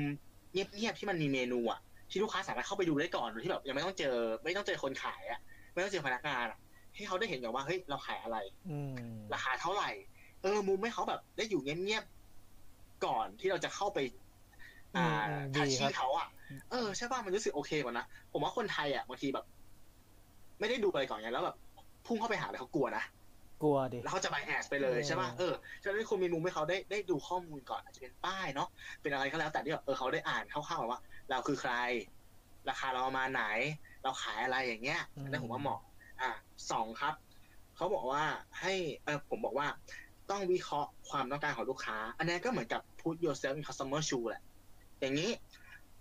เงียบๆที่มันมีเมนูอะ ที่ลูกค้าสามารถเข้าไปดูได้ก่อนโดยที่แบบยังไม่ต้องเจอ ไม่ต้องเจอคนขายอะ ไม่ต้องเจอพนักงานอะ ให้เขาได้เห็นก่อนว่าเฮ้ยเราขายอะไรอืมราคาเท่าไหร่ เออมุมให้เขาแบบ ได้อยู่เงียบๆก่อนที่เราจะเข้าไป อ่าอืมทัชดีคชี่รับเขาอะเออใช่ป่ะมันรู้สึกโอเคกว่านะผมว่าคนไทยอะบางทีแบบ ไม่ได้ดูอะไรก่อนไงแล้วแบบพุ่งเข้าไปหาเลยเขากลัวนะ กลัวดิแล้วเขาจะไปแอสไปเลยเออใช่ป่ะเออฉะนั้นคุณมีมุมให้เขาได้ได้ดูข้อมูลก่อนอาจจะเป็นป้ายเนาะเป็นอะไรก็แล้วแต่ที่แบบเออเขาได้อ่านคร่าวๆว่า เราคือใคร ราคาเราประมาณไหน เราขายอะไรอย่างเงี้ยอันนั้นผมว่าเหมาะ อะสองครับเขาบอกว่าให้เออผมบอกว่าต้องวิเคราะห์ความต้องการของลูกค้า อันนี้ก็เหมือนกับ put yourself in customer shoe แหละ อย่างนี้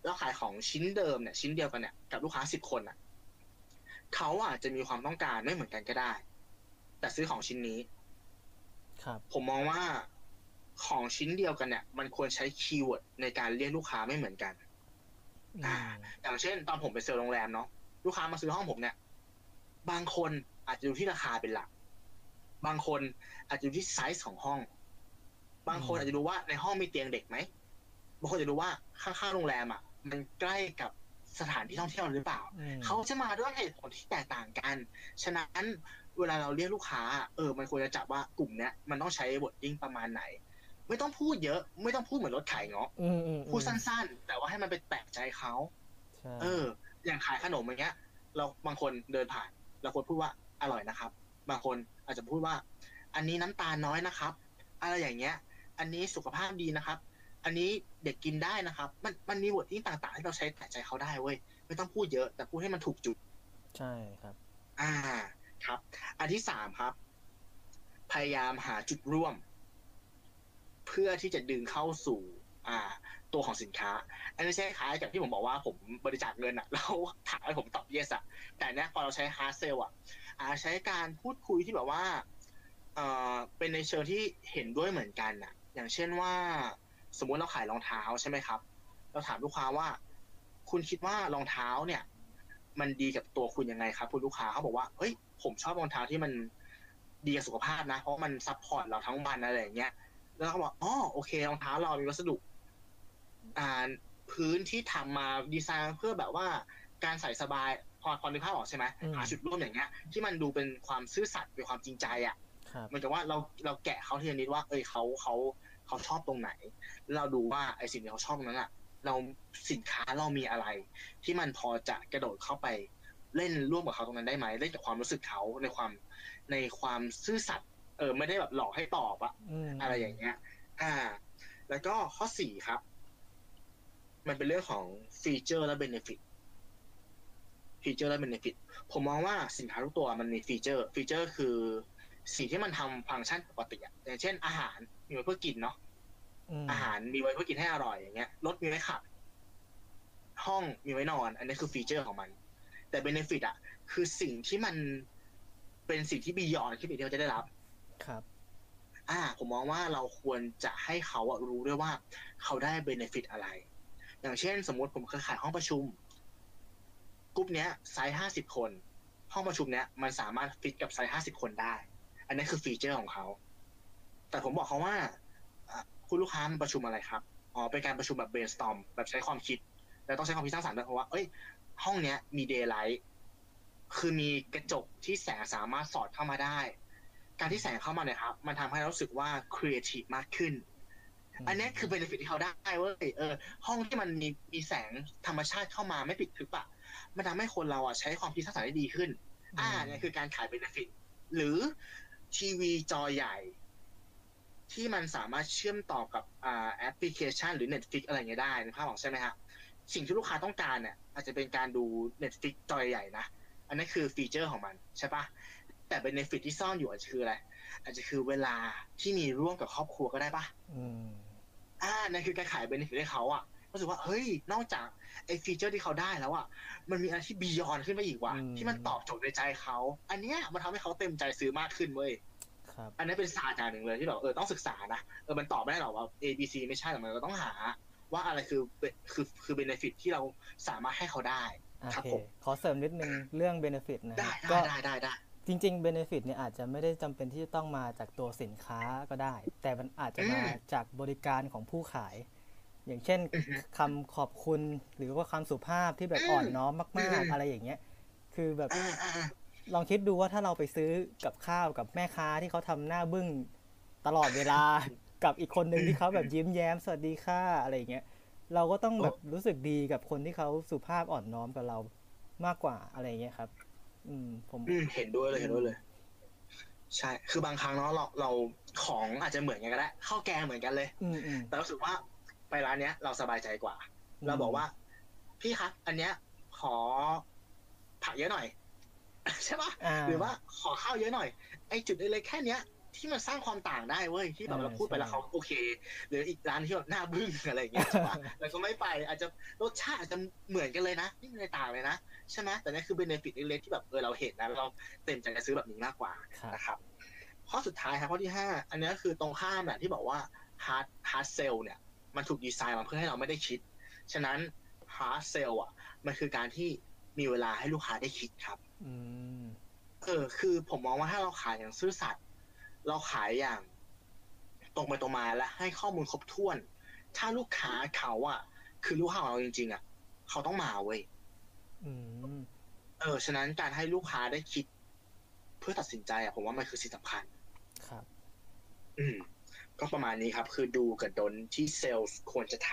เราขายของชิ้นเดิมเนี่ย ชิ้นเดียวกันเนี่ยกับลูกค้าสิบคนอะเขาอาจจะมีความต้องการไม่เหมือนกันก็ได้ แต่ซื้อของชิ้นนี้ ครับ ผมมองว่าของชิ้นเดียวกันเนี่ย มันควรใช้คีย์เวิร์ดในการเรียกลูกค้าไม่เหมือนกันอือ่ามอย่างเช่น ตอนผมไปเซลล์โรงแรมเนาะลูกค้ามาซื้อห้องผมเนี่ย บางคนอาจจะดูที่ราคาเป็นหลัก บางคนอาจจะดูที่ไซส์ของห้อง บางคนอาจจะดูว่าในห้องมีเตียงเด็กไหมบางคนจะดูว่าข้างๆโรงแรมอะ มันใกล้กับสถานที่ท่องเที่ยวหรือเปล่าอืมเขาจะมาด้วยเหตุผลที่แตกต่างกัน ฉะนั้น เวลาเราเรียกลูกค้า เออ มันควรจะจับว่ากลุ่มเนี้ยมันต้องใช้ wording ประมาณไหน ไม่ต้องพูดเยอะ ไม่ต้องพูดเหมือนรถขายเงาะอืมอืมพูดสั้นๆ แต่ว่าให้มันไปแตกใจเขาใช่เออ อย่างขายขนมอย่างเงี้ย เราบางคนเดินผ่าน เราควรพูดว่าอร่อยนะครับ บางคนอาจจะพูดว่า อันนี้น้ำตาลน้อยนะครับ อะไรอย่างเงี้ย อันนี้สุขภาพดีนะครับ อันนี้เด็กกินได้นะครับ มันมันมีวอร์ดที่ต่างๆ ที่เราใช้แตะใจเขาได้เว้ยไม่ต้องพูดเยอะ แต่พูดให้มันถูกจุด ใช่ครับ อ่า ครับ อันที่สามครับ พยายามหาจุดร่วม เพื่อที่จะดึงเข้าสู่ อ่า ตัวของสินค้า อันนี้ใช้คล้ายกับที่ผมบอกว่าผมบริจาคเงินอะแล้วถามให้ผมตอบ yes อะแต่เนี้ยพอเราใช้ hard sell อะอาใช้การพูดคุยที่แบบว่าเอ่อเป็นในเชิงที่เห็นด้วยเหมือนกันอะอย่างเช่นว่า สมมุติเราขายรองเท้าใช่ไหมครับ เราถามลูกค้าว่า คุณคิดว่ารองเท้าเนี่ย มันดีกับตัวคุณยังไงครับ คุณลูกค้าเขาบอกว่าเฮ้ยผมชอบรองเท้าที่มันดีกับสุขภาพนะ เพราะมัน support เราทั้งวันอะไรอย่างเงี้ยแล้วเขาบอกอ๋อโอเครองเท้าเรามีวัสดุ อ่าพื้นที่ทำมาดีไซน์เพื่อแบบว่าการใส่สบายพอพอนึกภาพออกใช่ไหมอืมหาจุดร่วมอย่างเงี้ย ที่มันดูเป็นความซื่อสัตย์เป็นความจริงใจอะครับเหมือนกับว่าเราเราแกะเขาทีละนิดว่า เอ้ยเขาเขาเขาชอบตรงไหนแล้วเราดูว่าไอ้สิ่งที่เขาชอบตรงนั้นอะ เราสินค้าเรามีอะไร ที่มันพอจะกระโดดเข้าไปเล่นร่วมกับเขาตรงนั้นได้ไหมเล่นกับความรู้สึกเขาในความในความซื่อสัตย์เออไม่ได้แบบหลอกให้ตอบอะมอะไรอย่างเงี้ย อ่า แล้วก็ข้อสี่ครับ มันเป็นเรื่องของ feature และ benefit feature และ benefit ผมมองว่าสินค้าทุกตัวมันมี feature feature คือสิ่งที่มันทำฟังก์ชันปกติอะอย่างเช่นอาหารมีไว้เพื่อกินเนาะ อาหารมีไว้เพื่อกินให้อร่อยอย่างเงี้ยรถมีไว้ขับ ห้องมีไว้นอน อันนี้คือ feature ของมัน แต่ benefit อะคือสิ่งที่มันเป็นสิ่งที่ beyond ที่บีที่เราจะได้รับ ครับ อ่า ผมมองว่าเราควรจะให้เขาอะรู้ด้วยว่า เขาได้ benefit อะไร อย่างเช่น สมมติผมเคยขายห้องประชุมกลุ่มเนี้ยไซส์ห้าสิบคน ห้องประชุมเนี้ยมันสามารถฟิตกับไซส์ห้าสิบคนได้ อันนี้คือฟีเจอร์ของเขา แต่ผมบอกเขาว่าอะ คุณลูกค้ามาประชุมอะไรครับ อ๋อ เป็นการประชุมแบบ brainstorm แบบใช้ความคิด แล้วต้องใช้ความคิดสร้างสรรค์ด้วยเพราะว่า เอ้ย ห้องเนี้ยมี daylight คือมีกระจกที่แสงสามารถสอดเข้ามาได้ การที่แสงเข้ามาเนี่ยครับ มันทำให้เรารู้สึกว่า creative มากขึ้น อันนี้คือ benefit ที่เขาได้เว้ย เออ ห้องที่มันมีมีแสงธรรมชาติเข้ามาไม่ปิดทึบอะมันทำให้คนเราอะใช้ความคิดสร้างสรรค์ได้ดีขึ้น อ่าเนี่ยคือการขาย benefit หรือทีวีจอใหญ่ ที่มันสามารถเชื่อมต่อกับอ่าแอปพลิเคชัน หรือ Netflix อะไรอย่างเงี้ยได้ในภาพของใช่ไหมฮะสิ่งที่ลูกค้าต้องการเนี่ยอาจจะเป็นการดู Netflix จอใหญ่นะ อันนั้นคือ feature ของมันใช่ปะแต่ benefit ที่ซ่อนอยู่อาจจะคืออะไรอาจจะคือเวลาที่มีร่วมกับครอบครัวก็ได้ปะอืมอ่านั่นคือการขาย benefit ให้เขาอะรู้สึกว่าเฮ้ยนอกจากไอ้ feature ที่เขาได้แล้วอะมันมีอะไรที่ beyond ขึ้นไปอีกว่ะอืมที่มันตอบโจทย์ในใจเขา อันเนี้ยมันทำให้เขาเต็มใจซื้อมากขึ้นเว้ยครับ อันนี้เป็นศาสตร์อย่างหนึ่งเลยที่แบบเออต้องศึกษานะเออมันตอบไม่ได้หรอกว่า A B C ไม่ใช่หรอกมันก็ต้องหา ว่าอะไรคือคือคือ benefit ที่เราสามารถให้เขาได้โอครับเคผมขอเสริมนิดนึงเรื่อง benefit นะคได้รับได้ก็ได้ได้ได้จริงๆ benefit เนี่ยอาจจะไม่ได้จำเป็นที่จะต้องมาจากตัวสินค้าก็ได้ แต่มันอาจจะมาจากบริการของผู้ขาย อย่างเช่นอือฮึคำขอบคุณหรือว่าคำสุภาพที่แบบอืมอ่อนน้อมอืมากมๆอะไรอย่างเงี้ย คือแบบอ่าอ่าอ่า ลองคิดดูว่าถ้าเราไปซื้อกับข้าวกับแม่ค้าที่เขาทำหน้าบึ้งตลอดเวลา กับอีกคนหนึ่งที่เขาแบบยิ้มแย้มสวัสดีค่ะอะไรอย่างเงี้ยเราก็ต้องแบบรู้สึกดีกับคนที่เขาสุภาพอ่อนน้อมกับเรามากกว่าอะไรอย่างเงี้ยครับ อืมผมอืมเห็นด้วยเลยเห็นด้วยเลย ใช่ คือบางครั้งเนาะเราเราของอาจจะเหมือนกันก็ได้ข้าวแกงเหมือนกันเลยอืมอืมแต่รู้สึกว่าไปร้านเนี้ย เราสบายใจกว่าอืมเราบอกว่า พี่ครับอันเนี้ย ขอผักเยอะหน่อย ใช่ปะอ่าหรือว่าขอข้าวเยอะหน่อยไอ้จุดเล็กๆแค่เนี้ยที่มันสร้างความต่างได้เว้ยที่แบบเออเราพูดไปแล้วใช่เขาโอเคหรืออีกร้านที่แบบหน้าบึ้งอะไรอย่างเงี้ยใช่ปะแล้วก็ไม่ไปอาจจะรสชาติอาจจะเหมือนกันเลยนะไม่มีอะไรต่างเลยนะใช่ไหมแต่นี่คือเบนฟิตเล็กๆที่แบบเออเราเห็นนะแล้วเราเต็มใจจะซื้อแบบนี้มากกว่าครับนะครับข้อสุดท้ายครับข้อที่ห้าอันนี้คือตรงข้ามเนี่ยที่บอกว่า hard hard sell เนี่ยมันถูกดีไซน์มาเพื่อให้เราไม่ได้คิด ฉะนั้น hard sell อะมันคือการที่มีเวลาให้ลูกค้าได้คิดครับ อืม เออ คือผมมองว่าถ้าเราขายอย่างซื่อสัตย์เราขายอย่าง ตรงไปตรงมาและให้ข้อมูลครบถ้วน ถ้าลูกค้าเขาอะคือลูกค้าของเราจริง ๆอะเขาต้องมาเว้ยอืมเออ ฉะนั้นการให้ลูกค้าได้คิด เพื่อตัดสินใจอะผมว่ามันคือสิ่งสำคัญ ครับ อืม ก็ประมาณนี้ครับ คือดูกับดนที่เซลล์ควรจะท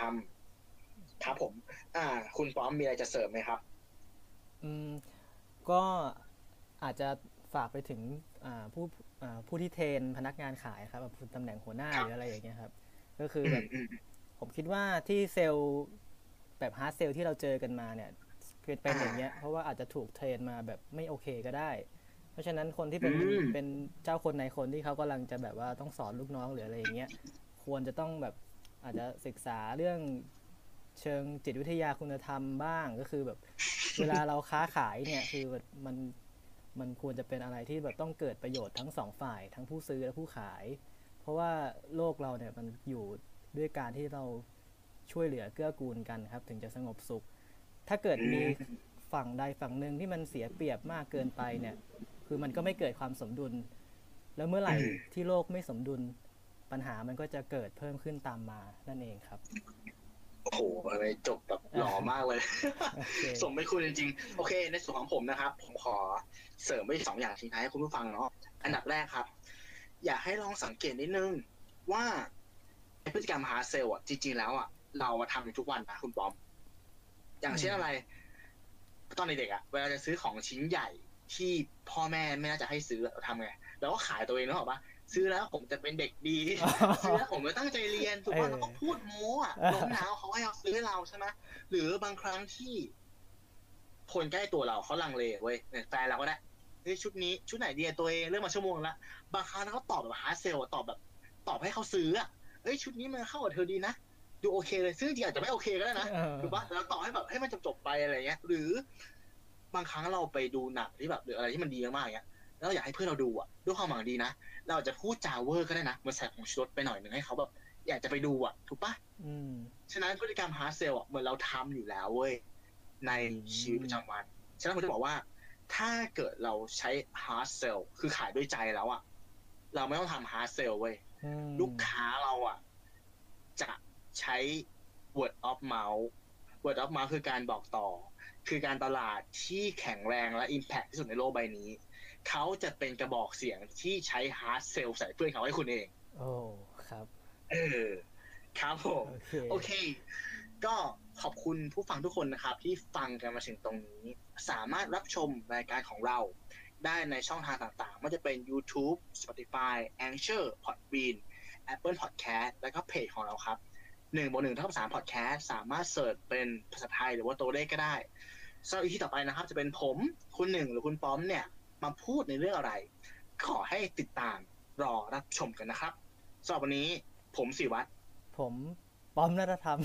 ำครับผม อ่า คุณป้อมมีอะไรจะเสริมไหมครับ อืม ก็อาจจะฝากไปถึงอ่าผู้อ่าผู้ที่เทรนพนักงานขายครับแบบตำแหน่งหัวหน้าครัหบรืออะไรอย่างเงี้ยครับ ก็คืออืแบมบอืมผมคิดว่าที่เซลล์แบบ hard sell ที่เราเจอกันมาเนี่ยเป็นเป็นอย่างเงี้ยเพราะว่าอาจจะถูก train มาแบบไม่โอเคก็ได้ เพราะฉะนั้นคนที่เป็นอืมเป็นเจ้าคนนายคนที่เขากำลังจะแบบว่าต้องสอนลูกน้องหรืออะไรอย่างเงี้ยควรจะต้องแบบอาจจะศึกษาเรื่อง เชิงจิตวิทยาคุณธรรมบ้างก็คือแบบ เวลาเราค้าขายเนี่ยคือแบบมันมันควรจะเป็นอะไรที่แบบต้องเกิดประโยชน์ทั้งสองฝ่าย ทั้งผู้ซื้อและผู้ขาย เพราะว่าโลกเราเนี่ยมันอยู่ด้วยการที่เราช่วยเหลือเกื้อกูลกันครับ ถึงจะสงบสุข ถ้าเกิดมีฝั่งใดฝั่งหนึ่งที่มันเสียเปรียบมากเกินไปเนี่ย คือมันก็ไม่เกิดความสมดุล แล้วเมื่อไหร่อืมที่โลกไม่สมดุลปัญหามันก็จะเกิดเพิ่มขึ้นตามมานั่นเองครับ โอ้โหอะไรจบแบบหล่อมากเลยโอเคสมไม่คุณจริงๆ โอเค ในส่วนของผมนะครับ ผมขอเสริมไปสองอย่างทิ้งท้ายให้คุณผู้ฟังเนาะอันดับแรกครับ อยากให้ลองสังเกตนิดนึง ว่าพฤติกรรมหาเซลล์อะจริงๆแล้วอะเราอะทำอยู่ทุกวันนะคุณปอม อย่างเช่นอะไร ตอนเด็กๆอะเวลาจะซื้อของชิ้นใหญ่ที่พ่อแม่ไม่น่าจะให้ซื้อเราทำไงเราก็ขายตัวเองนะหรอกปะ ซื้อแล้วผมจะเป็นเด็กดีซื้อแล้วผมจะตั้งใจเรียนถูกป่ะเออเราก็พูดโม้อะโน้มน้าวเขาให้เราซื้อให้เราใช่ไหมหรือบางครั้งที่คนใกล้ตัวเราเขาลังเลเว้ยเนี่ยแฟนเราก็ได้เฮ้ยชุดนี้ชุดไหนดีอะตัวเองเลือกมาชั่วโมงละบางครั้งเขาตอบแบบ hard sell ตอบแบบ ตอบให้เขาซื้ออะเฮ้ยชุดนี้มันเข้ากับเธอดีนะดูโอเคเลยซึ่งจริงๆอาจจะไม่โอเคก็ได้นะเออถูกปะแต่เราตอบให้แบบให้มันจบๆไปอะไรเงี้ย หรือบางครั้งเราไปดูหนังที่แบบหรืออะไรที่มันดีมากๆอย่างเงี้ยแล้วเราอยากให้เพื่อนเราดูอะด้วยความหวังดีนะ เราอาจจะพูดจาเว่อร์ก็ได้นะเหมือนใส่ผงชูรสไปหน่อยหนึ่งให้เขาแบบ อยากจะไปดูอะ ถูกปะอืมฉะนั้นพฤติกรรม hard sell อะเหมือนเราทำอยู่แล้วเว้ยในชีวิตประจำวัน ฉะนั้นผมจะบอกว่า ถ้าเกิดเราใช้ heart sell คือขายด้วยใจแล้วอะ เราไม่ต้องทำ hard sell เว้ยอืมลูกค้าเราอะ จะใช้ word of mouth word of mouth คือการบอกต่อ คือการตลาดที่แข็งแรงและ impact ที่สุดในโลกใบนี้ เขาจะเป็นกระบอกเสียงที่ใช้ hard sell ใส่เพื่อนเขาให้คุณเอง โอ้ครับ เออครับผมโอเคโอเค ก็ขอบคุณผู้ฟังทุกคนนะครับ ที่ฟังกันมาถึงตรงนี้ สามารถรับชมรายการของเรา ได้ในช่องทางต่างๆไม่ว่าจะเป็น YouTube Spotify Anchor Podbean Apple Podcast แล้วก็เพจของเราครับหนึ่งบนหนึ่งเท่ากับสามพอดแคสต์สามารถเสิร์ชเป็นภาษาไทยหรือว่าตัวเลขก็ได้สำหรับอีพีต่อไปนะครับ จะเป็นผมคุณหนึ่งหรือคุณป้อมเนี่ย มาพูดในเรื่องอะไร ขอให้ติดตามรอรับชมกันนะครับสำหรับวันนี้ผมสิวัตรผมป้อมนัทธรรม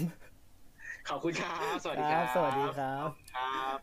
ขอบคุณครับ สวัสดีคครัรับบสวัสดีครับครับ